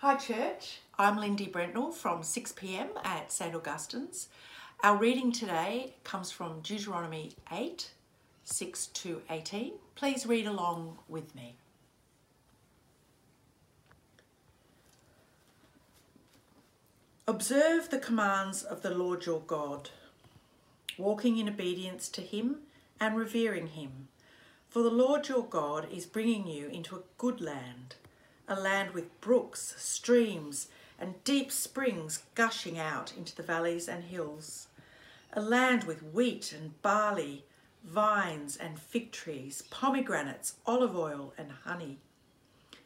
Hi, church. I'm Lindy Brentnell from 6pm at St Augustine's. Our reading today comes from Deuteronomy 8 6 to 18. Please read along with me. Observe the commands of the Lord your God, walking in obedience to him and revering him. For the Lord your God is bringing you into a good land, a land with brooks, streams, and deep springs gushing out into the valleys and hills, a land with wheat and barley, vines and fig trees, pomegranates, olive oil, and honey,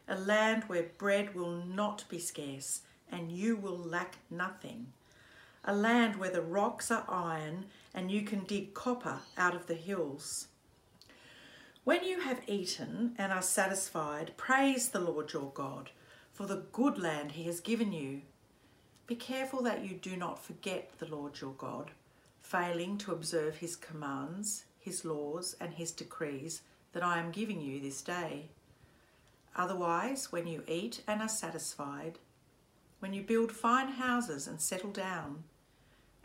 a land where bread will not be scarce and you will lack nothing. A land where the rocks are iron and you can dig copper out of the hills. When you have eaten and are satisfied, praise the Lord your God for the good land he has given you. Be careful that you do not forget the Lord your God, failing to observe his commands, his laws, and his decrees that I am giving you this day. Otherwise, when you eat and are satisfied, when you build fine houses and settle down,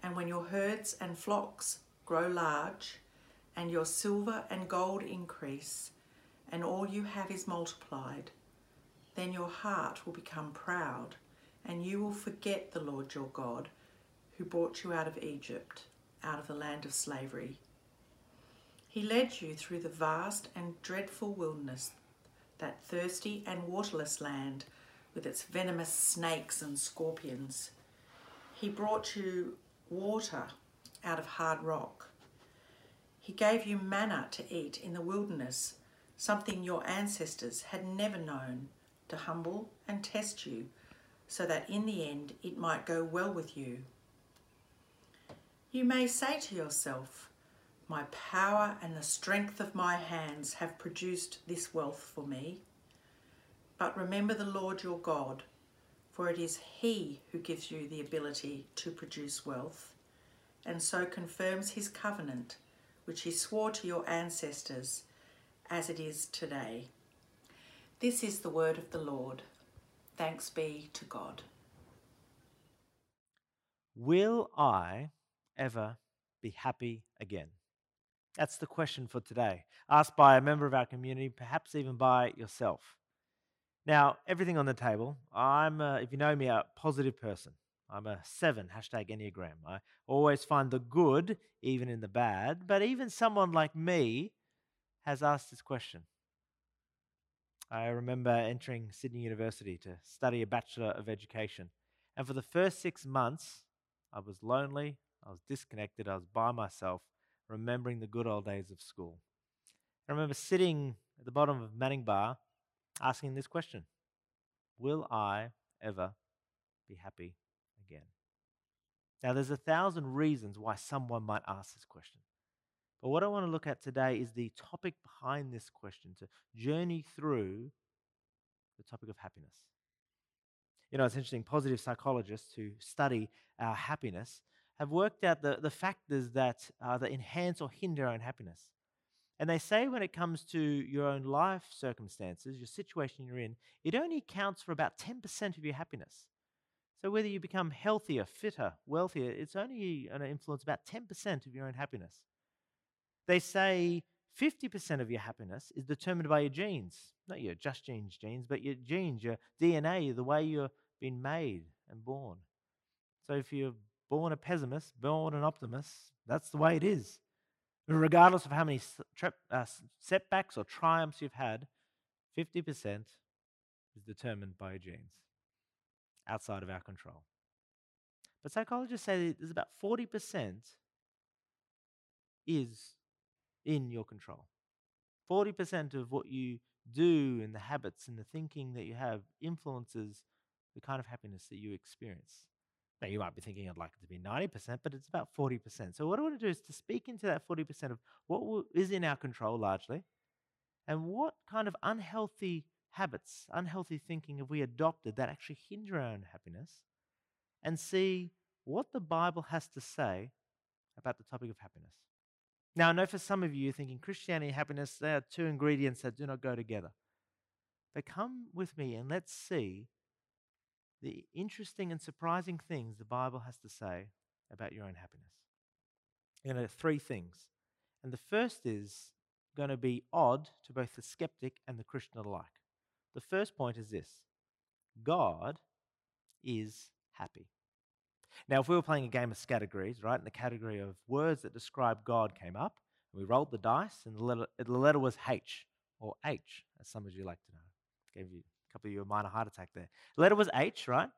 and when your herds and flocks grow large, and your silver and gold increase, and all you have is multiplied, then your heart will become proud, and you will forget the Lord your God, who brought you out of Egypt, out of the land of slavery. He led you through the vast and dreadful wilderness, that thirsty and waterless land with its venomous snakes and scorpions. He brought you water out of hard rock. He gave you manna to eat in the wilderness, something your ancestors had never known, to humble and test you, so that in the end it might go well with you. You may say to yourself, My power and the strength of my hands have produced this wealth for me. But remember the Lord your God, for it is He who gives you the ability to produce wealth, and so confirms His covenant, which He swore to your ancestors, as it is today. This is the word of the Lord. Thanks be to God. Will I ever be happy again? That's the question for today, asked by a member of our community, perhaps even by yourself. Now, everything on the table, I'm, if you know me, a positive person. I'm a seven, hashtag Enneagram. I always find the good even in the bad, but even someone like me has asked this question. I remember entering Sydney University to study a Bachelor of Education. And for the first six months, I was lonely, I was disconnected, I was by myself, remembering the good old days of school. I remember sitting at the bottom of Manning Bar asking this question Will I ever be happy? Now, there's a thousand reasons why someone might ask this question. But what I want to look at today is the topic behind this question to journey through the topic of happiness. You know, it's interesting, positive psychologists who study our happiness have worked out the, the factors that, uh, that enhance or hinder our own happiness. And they say when it comes to your own life circumstances, your situation you're in, it only counts for about 10% of your happiness. So whether you become healthier, fitter, wealthier, it's only going to influence about 10% of your own happiness. They say 50% of your happiness is determined by your genes, not your just genes genes, but your genes, your DNA, the way you've been made and born. So if you're born a pessimist, born an optimist, that's the way it is. Regardless of how many uh, setbacks or triumphs you've had, 50% is determined by your genes, outside of our control. But psychologists say that there's about 40% is in your control. 40% of what you do and the habits and the thinking that you have influences the kind of happiness that you experience. Now, you might be thinking I'd like it to be 90%, but it's about 40%. So, what I want to do is to speak into that 40% of what is in our control largely and what kind of unhealthy habits, unhealthy thinking have we adopted that actually hinder our own happiness and see what the Bible has to say about the topic of happiness. Now, I know for some of you, you're thinking Christianity and happiness, they are two ingredients that do not go together. But come with me and let's see the interesting and surprising things the Bible has to say about your own happiness. You know, three things. And the first is going to be odd to both the skeptic and the Christian alike. The first point is this God is happy. Now, if we were playing a game of categories, right, and the category of words that describe God came up, we rolled the dice, and the letter, the letter was H, or H, as some of you like to know. Gave you a couple of you a minor heart attack there. The letter was H, right?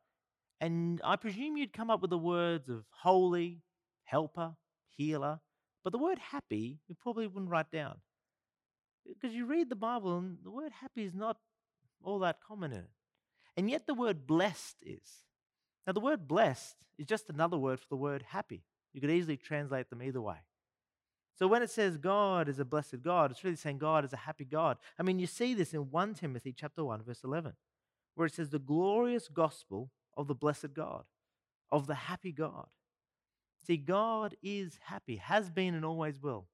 And I presume you'd come up with the words of holy, helper, healer, but the word happy you probably wouldn't write down. Because you read the Bible and the word happy is not all that common in it. And yet the word blessed is. Now, the word blessed is just another word for the word happy. You could easily translate them either way. So when it says God is a blessed God, it's really saying God is a happy God. I mean, you see this in 1 Timothy chapter 1 verse 11, where it says the glorious gospel of the blessed God, of the happy God. See, God is happy, has been and always will.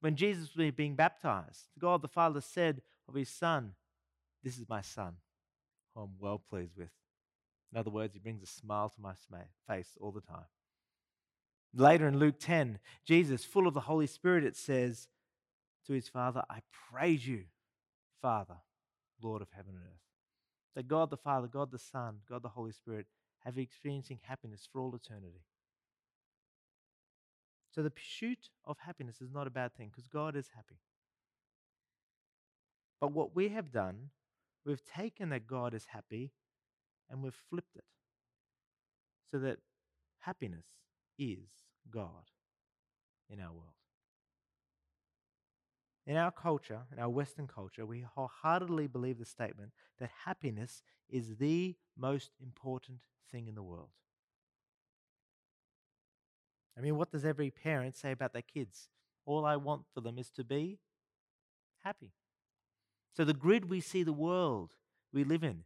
When Jesus was being baptized, God the Father said of his son, This is my son, who I'm well pleased with. In other words, he brings a smile to my face all the time. Later in Luke 10, Jesus, full of the Holy Spirit, it says to his Father, I praise you, Father, Lord of heaven and earth. That God the Father, God the Son, God the Holy Spirit have experiencing happiness for all eternity. So the pursuit of happiness is not a bad thing because God is happy. But what we have done, we've taken that God is happy and we've flipped it so that happiness is God in our world. In our culture, in our Western culture, we wholeheartedly believe the statement that happiness is the most important thing in the world. I mean, what does every parent say about their kids? All I want for them is to be happy. So, the grid we see the world we live in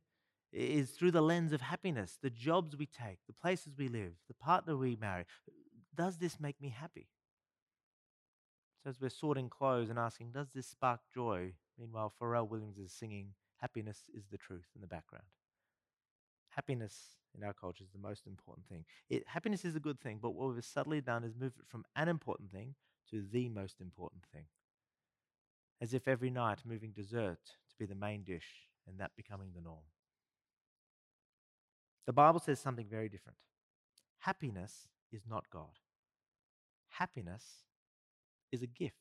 is through the lens of happiness, the jobs we take, the places we live, the partner we marry. Does this make me happy? So, as we're sorting clothes and asking, does this spark joy? Meanwhile, Pharrell Williams is singing, Happiness is the truth in the background. Happiness in our culture is the most important thing. It, happiness is a good thing, but what we've subtly done is move it from an important thing to the most important thing. As if every night moving dessert to be the main dish and that becoming the norm. The Bible says something very different. Happiness is not God. Happiness is a gift.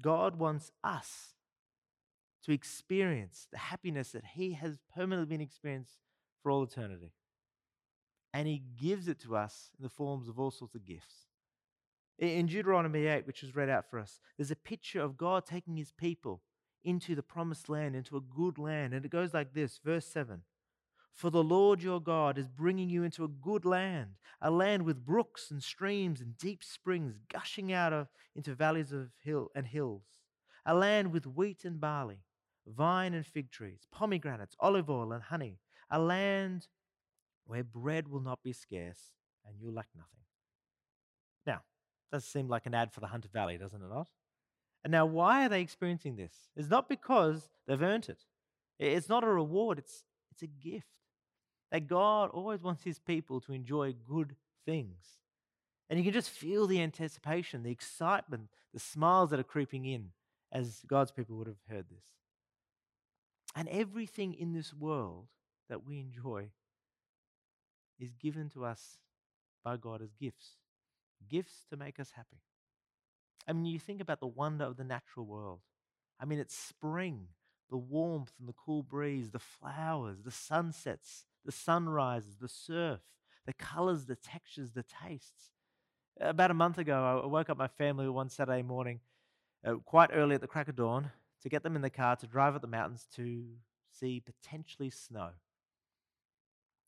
God wants us to experience the happiness that He has permanently been experienced for all eternity. And He gives it to us in the forms of all sorts of gifts. In Deuteronomy 8, which was read out for us, there's a picture of God taking His people into the promised land, into a good land. And it goes like this Verse 7 For the Lord your God is bringing you into a good land, a land with brooks and streams and deep springs gushing out of, into valleys of hill and hills, a land with wheat and barley vine and fig trees, pomegranates, olive oil, and honey, a land where bread will not be scarce and you'll lack nothing. Does seem like an ad for the Hunter Valley, doesn't it not? And now, why are they experiencing this? It's not because they've earned it. It's not a reward, it's, it's a gift. That God always wants his people to enjoy good things. And you can just feel the anticipation, the excitement, the smiles that are creeping in as God's people would have heard this. And everything in this world that we enjoy is given to us by God as gifts gifts to make us happy. I mean, you think about the wonder of the natural world. I mean, it's spring, the warmth and the cool breeze, the flowers, the sunsets, the sunrises, the surf, the colors, the textures, the tastes. About a month ago, I woke up my family one Saturday morning, uh, quite early at the crack of dawn, to get them in the car to drive up the mountains to see potentially snow.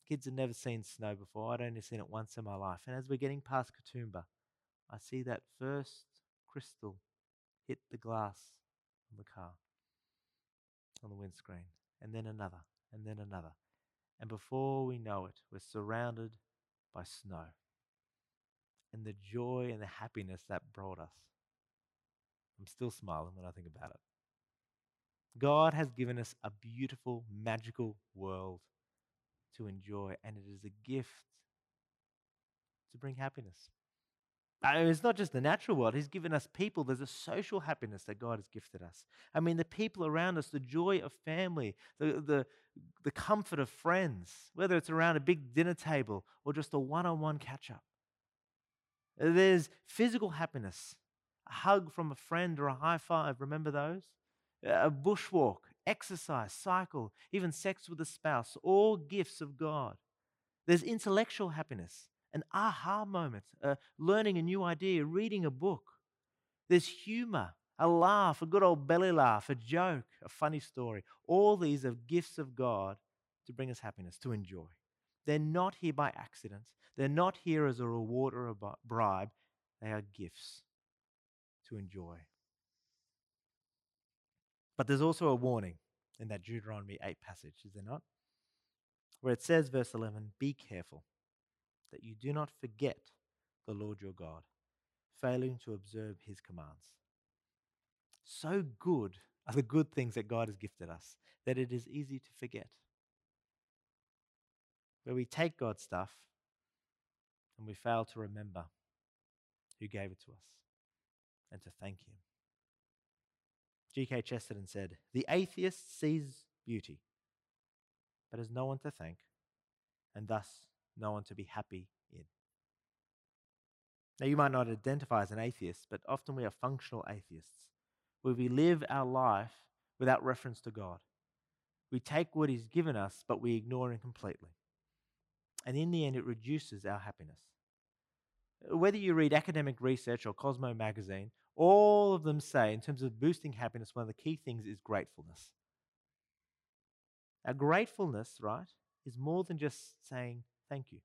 Kids had never seen snow before. I'd only seen it once in my life. And as we're getting past Katoomba, I see that first crystal hit the glass on the car, on the windscreen, and then another, and then another. And before we know it, we're surrounded by snow. And the joy and the happiness that brought us. I'm still smiling when I think about it. God has given us a beautiful, magical world to enjoy, and it is a gift to bring happiness. I mean, it's not just the natural world. He's given us people. There's a social happiness that God has gifted us. I mean, the people around us, the joy of family, the, the, the comfort of friends, whether it's around a big dinner table or just a one on one catch up. There's physical happiness, a hug from a friend or a high five. Remember those? A bushwalk, exercise, cycle, even sex with a spouse, all gifts of God. There's intellectual happiness an aha moment, uh, learning a new idea, reading a book. There's humor, a laugh, a good old belly laugh, a joke, a funny story. All these are gifts of God to bring us happiness, to enjoy. They're not here by accident. They're not here as a reward or a bribe. They are gifts to enjoy. But there's also a warning in that Deuteronomy 8 passage, is there not? Where it says, verse 11, be careful that you do not forget the Lord your God, failing to observe his commands. So good are the good things that God has gifted us that it is easy to forget. Where we take God's stuff and we fail to remember who gave it to us and to thank him. G.K. Chesterton said, The atheist sees beauty, but has no one to thank, and thus no one to be happy in. Now, you might not identify as an atheist, but often we are functional atheists, where we live our life without reference to God. We take what He's given us, but we ignore Him completely. And in the end, it reduces our happiness. Whether you read academic research or Cosmo magazine, all of them say, in terms of boosting happiness, one of the key things is gratefulness. Our gratefulness, right, is more than just saying, thank you.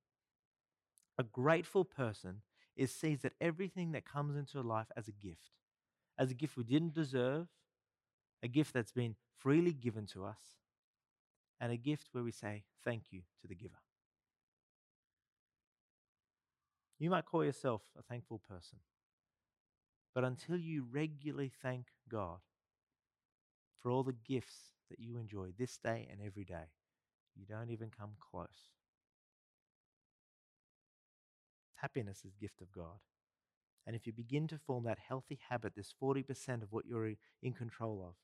A grateful person is sees that everything that comes into life as a gift, as a gift we didn't deserve, a gift that's been freely given to us, and a gift where we say thank you to the giver. You might call yourself a thankful person, but until you regularly thank God for all the gifts that you enjoy this day and every day, you don't even come close. Happiness is gift of God. And if you begin to form that healthy habit, this 40% of what you're in control of,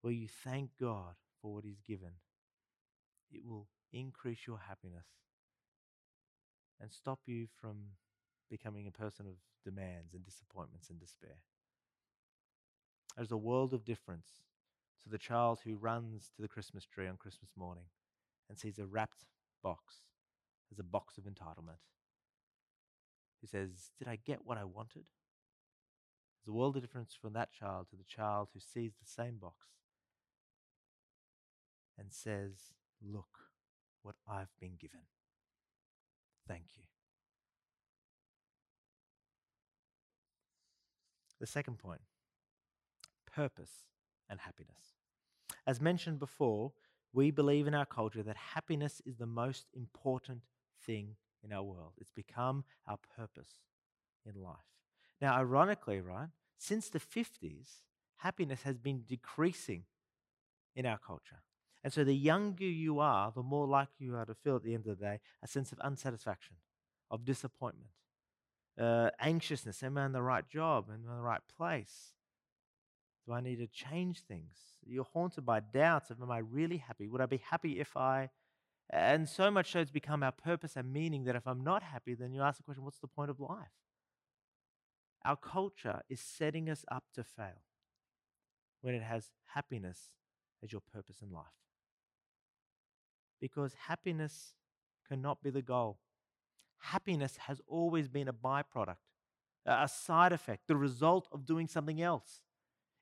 where you thank God for what He's given, it will increase your happiness and stop you from becoming a person of demands and disappointments and despair. There's a world of difference to the child who runs to the Christmas tree on Christmas morning and sees a wrapped box as a box of entitlement who says, Did I get what I wanted? There's a world of difference from that child to the child who sees the same box and says, Look what I've been given. Thank you. The second point purpose and happiness. As mentioned before, we believe in our culture that happiness is the most important thing in our world. It's become our purpose in life. Now, ironically, right, since the 50s, happiness has been decreasing in our culture. And so the younger you are, the more likely you are to feel at the end of the day a sense of unsatisfaction, of disappointment, uh, anxiousness. Am I in the right job? Am I in the right place? Do I need to change things? You're haunted by doubts of, am I really happy? Would I be happy if I and so much so it's become our purpose and meaning that if I'm not happy, then you ask the question, what's the point of life? Our culture is setting us up to fail when it has happiness as your purpose in life. Because happiness cannot be the goal. Happiness has always been a byproduct, a side effect, the result of doing something else.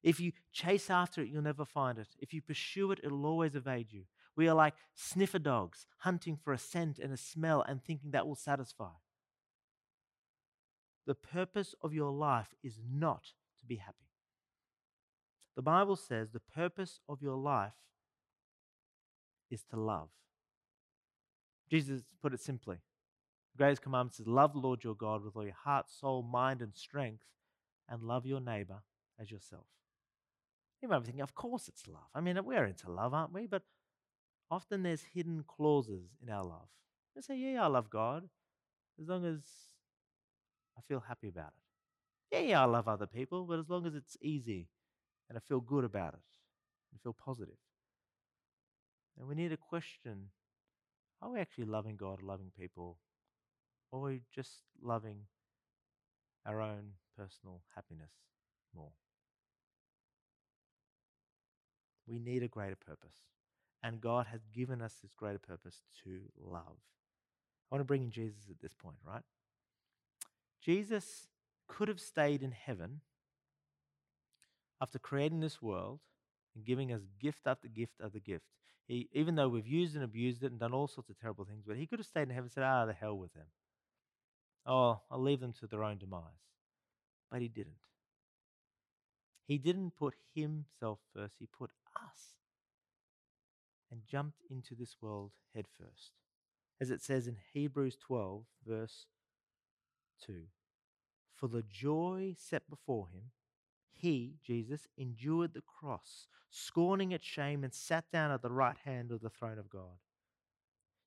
If you chase after it, you'll never find it. If you pursue it, it'll always evade you. We are like sniffer dogs, hunting for a scent and a smell and thinking that will satisfy. The purpose of your life is not to be happy. The Bible says the purpose of your life is to love. Jesus put it simply. Greatest commandment is Love the Lord your God with all your heart, soul, mind, and strength, and love your neighbor as yourself. You might be thinking, of course it's love. I mean, we're into love, aren't we? But often there's hidden clauses in our love. You say, yeah, I love God as long as I feel happy about it. Yeah, yeah, I love other people, but as long as it's easy and I feel good about it and feel positive. And we need to question are we actually loving God, loving people, or just loving our own personal happiness more? We need a greater purpose. And God has given us this greater purpose to love. I want to bring in Jesus at this point, right? Jesus could have stayed in heaven after creating this world and giving us gift after gift after gift. He, even though we've used and abused it and done all sorts of terrible things, but he could have stayed in heaven and said, ah, the hell with them. Oh, I'll leave them to their own demise. But he didn't. He didn't put himself first, he put us and jumped into this world headfirst. As it says in Hebrews 12, verse 2 For the joy set before him, he, Jesus, endured the cross, scorning its shame, and sat down at the right hand of the throne of God.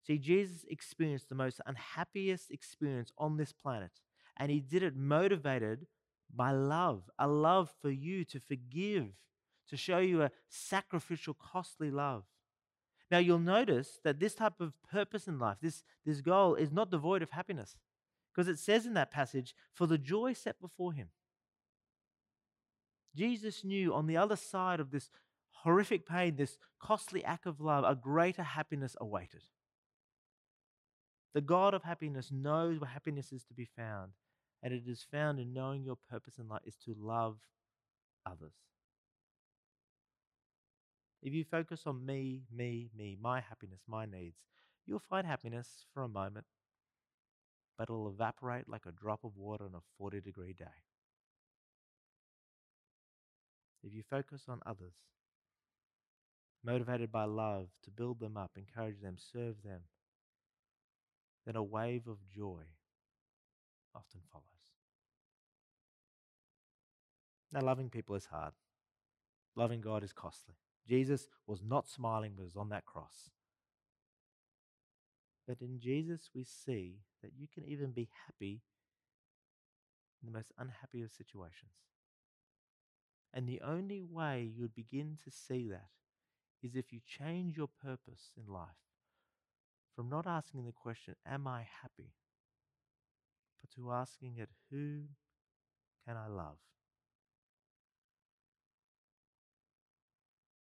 See, Jesus experienced the most unhappiest experience on this planet, and he did it motivated by love, a love for you to forgive, to show you a sacrificial, costly love. Now, you'll notice that this type of purpose in life, this, this goal, is not devoid of happiness. Because it says in that passage, for the joy set before him. Jesus knew on the other side of this horrific pain, this costly act of love, a greater happiness awaited. The God of happiness knows where happiness is to be found, and it is found in knowing your purpose in life is to love others. If you focus on me, me, me, my happiness, my needs, you'll find happiness for a moment, but it'll evaporate like a drop of water on a 40 degree day. If you focus on others, motivated by love to build them up, encourage them, serve them, then a wave of joy often follows. Now, loving people is hard. Loving God is costly. Jesus was not smiling, but was on that cross. But in Jesus, we see that you can even be happy in the most unhappy of situations. And the only way you would begin to see that is if you change your purpose in life from not asking the question, Am I happy? but to asking it, Who can I love?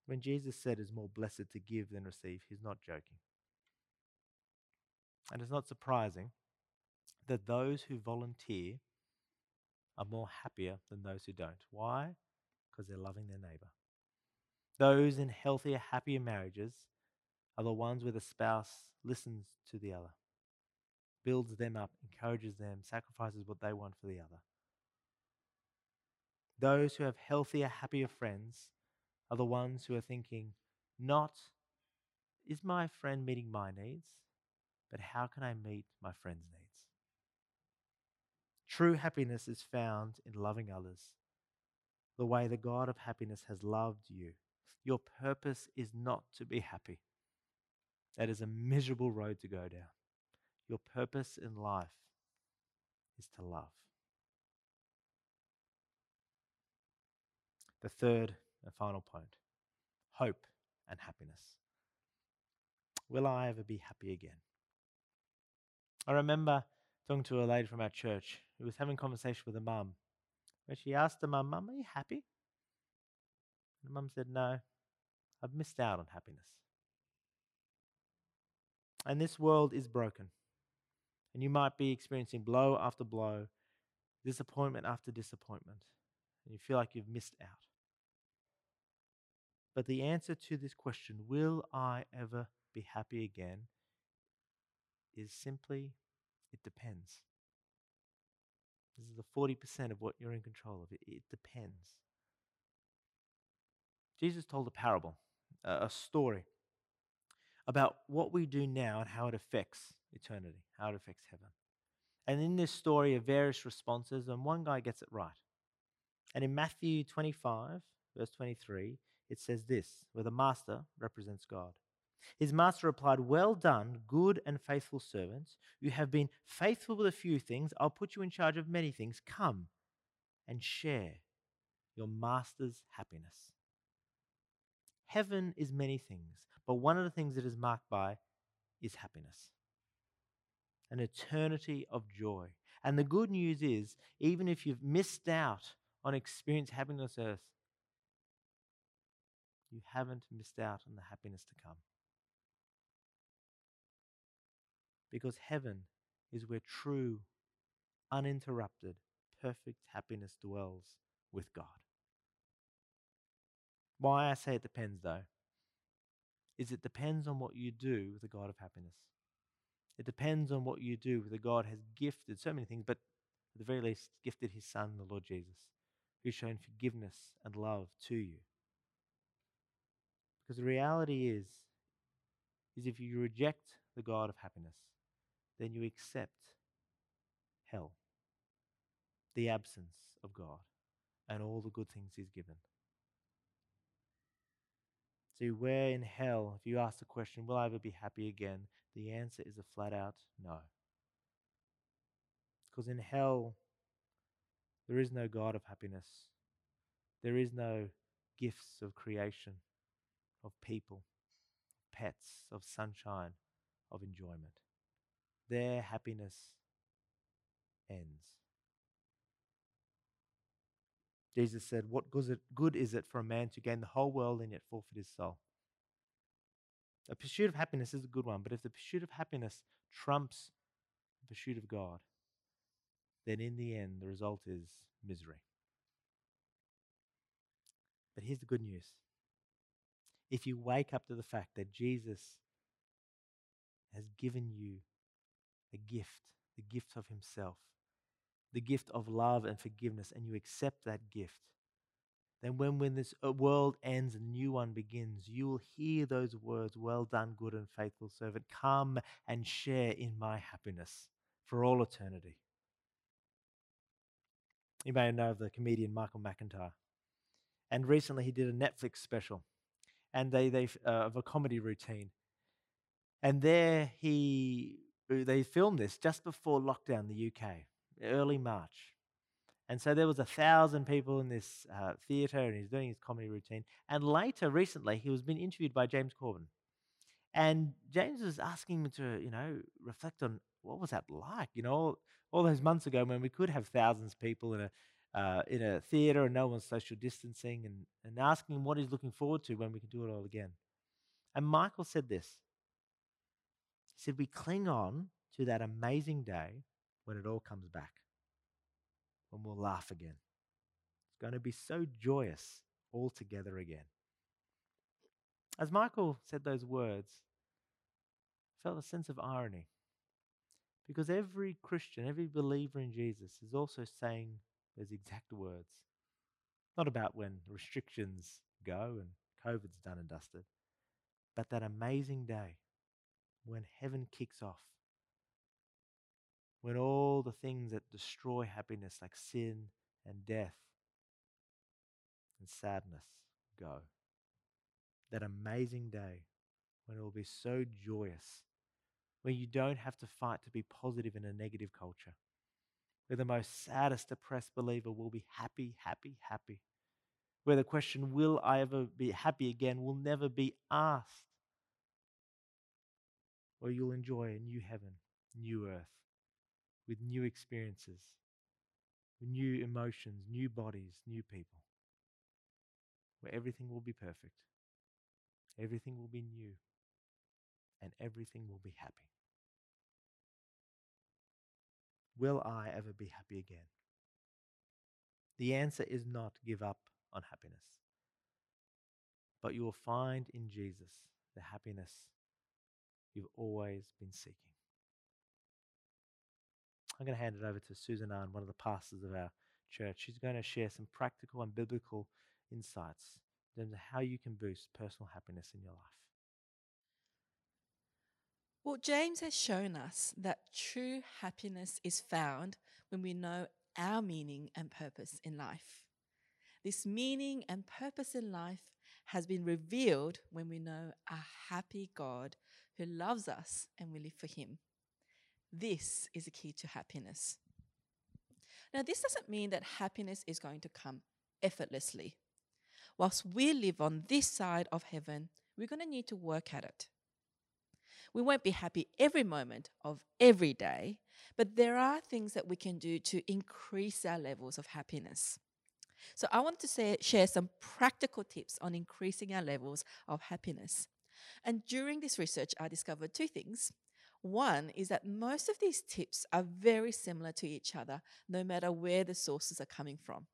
When Jesus said it's more blessed to give than receive, he's not joking. And it's not surprising that those who volunteer are more happier than those who don't. Why? Because they're loving their neighbor. Those in healthier, happier marriages are the ones where the spouse listens to the other, builds them up, encourages them, sacrifices what they want for the other. Those who have healthier, happier friends are the ones who are thinking, not, is my friend meeting my needs, but how can I meet my friend's needs? True happiness is found in loving others the way the God of happiness has loved you. Your purpose is not to be happy. That is a miserable road to go down. Your purpose in life is to love. The third and final point hope and happiness. Will I ever be happy again? I remember talking to a lady from our church who was having a conversation with a mum where she asked the mum, Mum, are you happy? And the mum said, No, I've missed out on happiness. And this world is broken. And you might be experiencing blow after blow, disappointment after disappointment. And you feel like you've missed out. But the answer to this question, will I ever be happy again, is simply it depends. This is the 40% of what you're in control of. It, it depends. Jesus told a parable, a story about what we do now and how it affects eternity, how it affects heaven. And in this story are various responses, and one guy gets it right. And in Matthew 25, verse 23, it says this, where the master represents God. His master replied, Well done, good and faithful servants. You have been faithful with a few things. I'll put you in charge of many things. Come and share your master's happiness. Heaven is many things, but one of the things it is marked by is happiness, an eternity of joy. And the good news is, even if you've missed out on experiencing happiness on earth, you haven't missed out on the happiness to come. Because heaven is where true, uninterrupted, perfect happiness dwells with God. Why I say it depends, though, is it depends on what you do with the God of happiness. It depends on what you do with the God has gifted so many things, but at the very least, gifted his Son, the Lord Jesus, who's shown forgiveness and love to you. Because the reality is, is if you reject the God of happiness, then you accept hell, the absence of God, and all the good things He's given. See, where in hell, if you ask the question, will I ever be happy again? The answer is a flat out no. Because in hell, there is no God of happiness. There is no gifts of creation, of people, pets, of sunshine, of enjoyment their happiness ends. Jesus said, What good is it for a man to gain the whole world and yet forfeit his soul? A pursuit of happiness is a good one, but if the pursuit of happiness trumps the pursuit of God, then in the end, the result is misery. But here's the good news if you wake up to the fact that Jesus has given you a gift, the gift of Himself, the gift of love and forgiveness, and you accept that gift, then when, when this uh, world ends and a new one begins, you will hear those words, Well done, good and faithful servant. Come and share in my happiness for all eternity. You may know of the comedian Michael McIntyre. And recently he did a Netflix special and they, they uh, of a comedy routine. And there he they filmed this just before lockdown the UK, early March. And so there was a thousand people in this uh, theatre, and he's doing his comedy routine. And later, recently, he was being interviewed by James Corden, and James was asking him to, you know, reflect on what was that like, you know, all, all those months ago when we could have thousands of people in a uh, in a theatre and no one's social distancing, and and asking him what he's looking forward to when we can do it all again. And Michael said this. He said, We cling on to that amazing day when it all comes back, when we'll laugh again. It's going to be so joyous all together again. As Michael said those words, I felt a sense of irony. Because every Christian, every believer in Jesus is also saying those exact words. Not about when restrictions go and COVID's done and dusted, but that amazing day when heaven kicks off, when all the things that destroy happiness, like sin and death and sadness, go. That amazing day when it will be so joyous, when you don't have to fight to be positive in a negative culture, where the most saddest, depressed believer will be happy, happy, happy, where the question, Will I ever be happy again, will never be asked where you'll enjoy a new heaven, new earth, with new experiences, new emotions, new bodies, new people, where everything will be perfect, everything will be new, and everything will be happy. Will I ever be happy again? The answer is not give up on happiness. But you will find in Jesus the happiness you've always been seeking. I'm going to hand it over to Susan Ahn, one of the pastors of our church. She's going to share some practical and biblical insights in terms of how you can boost personal happiness in your life. Well, James has shown us that true happiness is found when we know our meaning and purpose in life. This meaning and purpose in life has been revealed when we know a happy God who loves us and we live for Him. This is the key to happiness. Now, this doesn't mean that happiness is going to come effortlessly. Whilst we live on this side of heaven, we're going to need to work at it. We won't be happy every moment of every day, but there are things that we can do to increase our levels of happiness. So, I want to say, share some practical tips on increasing our levels of happiness. And during this research, I discovered two things. One is that most of these tips are very similar to each other, no matter where the sources are coming from.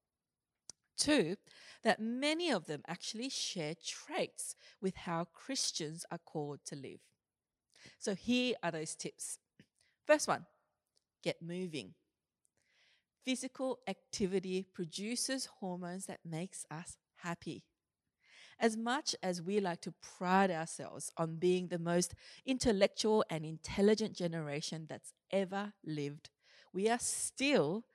Two, that many of them actually share traits with how Christians are called to live. So here are those tips. First one get moving. Physical activity produces hormones that makes us happy. As much as we like to pride ourselves on being the most intellectual and intelligent generation that's ever lived, we are still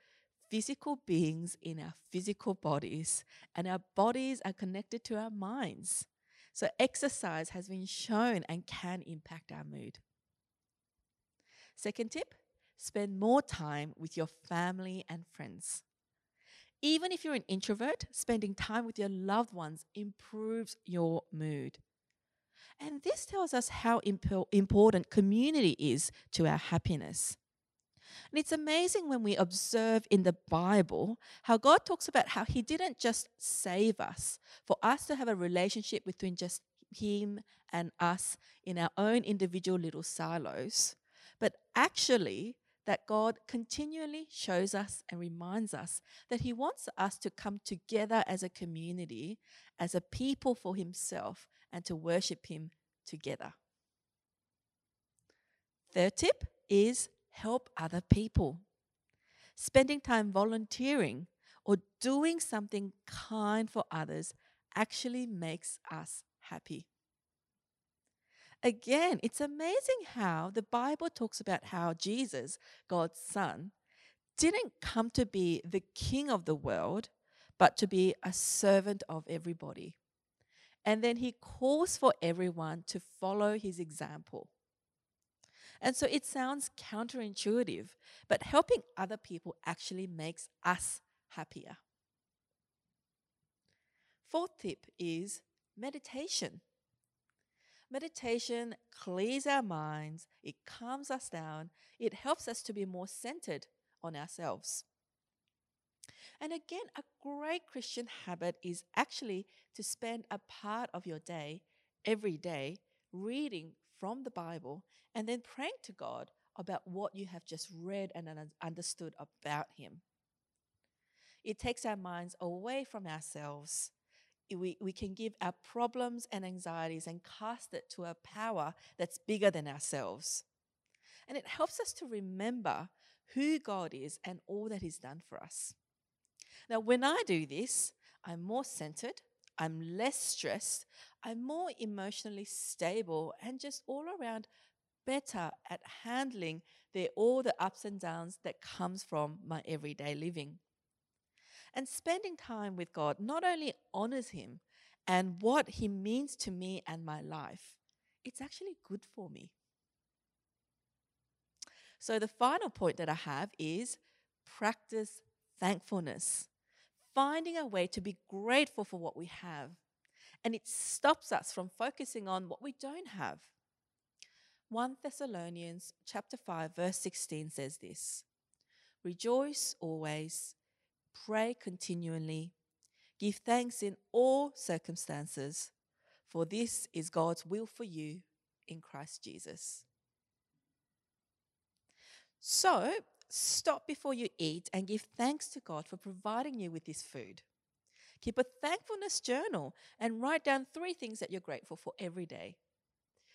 physical beings in our physical bodies, and our bodies are connected to our minds. So, exercise has been shown and can impact our mood. Second tip spend more time with your family and friends. Even if you're an introvert, spending time with your loved ones improves your mood. And this tells us how impo- important community is to our happiness. And it's amazing when we observe in the Bible how God talks about how He didn't just save us for us to have a relationship between just Him and us in our own individual little silos, but actually that God continually shows us and reminds us that He wants us to come together as a community, as a people for Himself, and to worship Him together. Third tip is help other people. Spending time volunteering or doing something kind for others actually makes us happy. Again, it's amazing how the Bible talks about how Jesus, God's Son, didn't come to be the king of the world, but to be a servant of everybody. And then he calls for everyone to follow his example. And so it sounds counterintuitive, but helping other people actually makes us happier. Fourth tip is meditation. Meditation clears our minds, it calms us down, it helps us to be more centered on ourselves. And again, a great Christian habit is actually to spend a part of your day every day reading from the Bible and then praying to God about what you have just read and understood about Him. It takes our minds away from ourselves we, we can give our problems and anxieties and cast it to a power that's bigger than ourselves. And it helps us to remember who God is and all that He's done for us. Now, when I do this, I'm more centered, I'm less stressed, I'm more emotionally stable, and just all around better at handling the, all the ups and downs that comes from my everyday living. And spending time with God not only honors Him and what He means to me and my life, it's actually good for me. So, the final point that I have is practice thankfulness, finding a way to be grateful for what we have. And it stops us from focusing on what we don't have. 1 Thessalonians chapter 5 verse 16 says this. Rejoice always, pray continually, give thanks in all circumstances, for this is God's will for you in Christ Jesus. So, stop before you eat and give thanks to God for providing you with this food. Keep a thankfulness journal and write down three things that you're grateful for every day.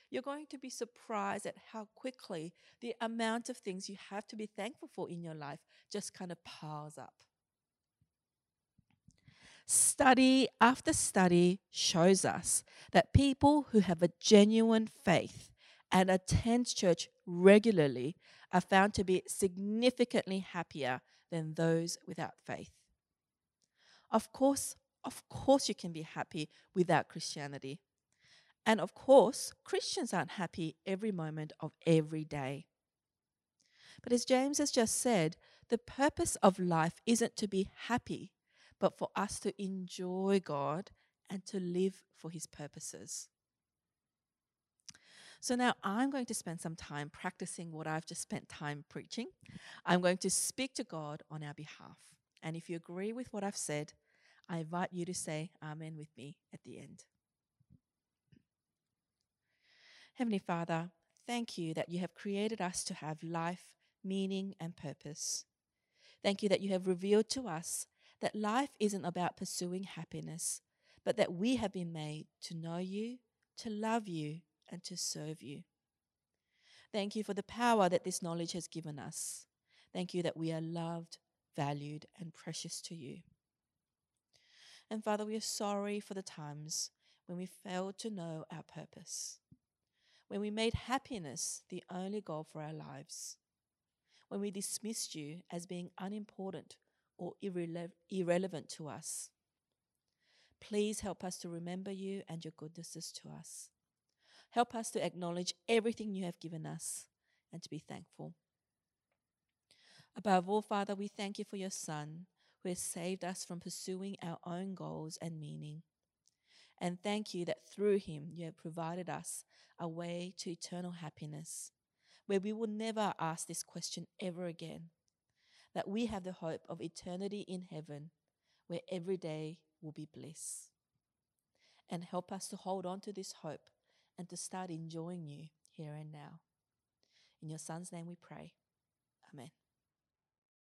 You're going to be surprised at how quickly the amount of things you have to be thankful for in your life just kind of piles up. Study after study shows us that people who have a genuine faith and attend church regularly are found to be significantly happier than those without faith. Of course, of course you can be happy without Christianity. And of course, Christians aren't happy every moment of every day. But as James has just said, the purpose of life isn't to be happy, but for us to enjoy God and to live for his purposes. So now I'm going to spend some time practicing what I've just spent time preaching. I'm going to speak to God on our behalf. And if you agree with what I've said, I invite you to say Amen with me at the end. Heavenly Father, thank you that you have created us to have life, meaning, and purpose. Thank you that you have revealed to us that life isn't about pursuing happiness, but that we have been made to know you, to love you, and to serve you. Thank you for the power that this knowledge has given us. Thank you that we are loved, valued, and precious to you. And Father, we are sorry for the times when we failed to know our purpose, when we made happiness the only goal for our lives, when we dismissed you as being unimportant or irrele- irrelevant to us. Please help us to remember you and your goodnesses to us. Help us to acknowledge everything you have given us and to be thankful. Above all, Father, we thank you for your Son who has saved us from pursuing our own goals and meaning. And thank you that through him you have provided us a way to eternal happiness, where we will never ask this question ever again. That we have the hope of eternity in heaven, where every day will be bliss. And help us to hold on to this hope and to start enjoying you here and now. In your Son's name we pray. Amen.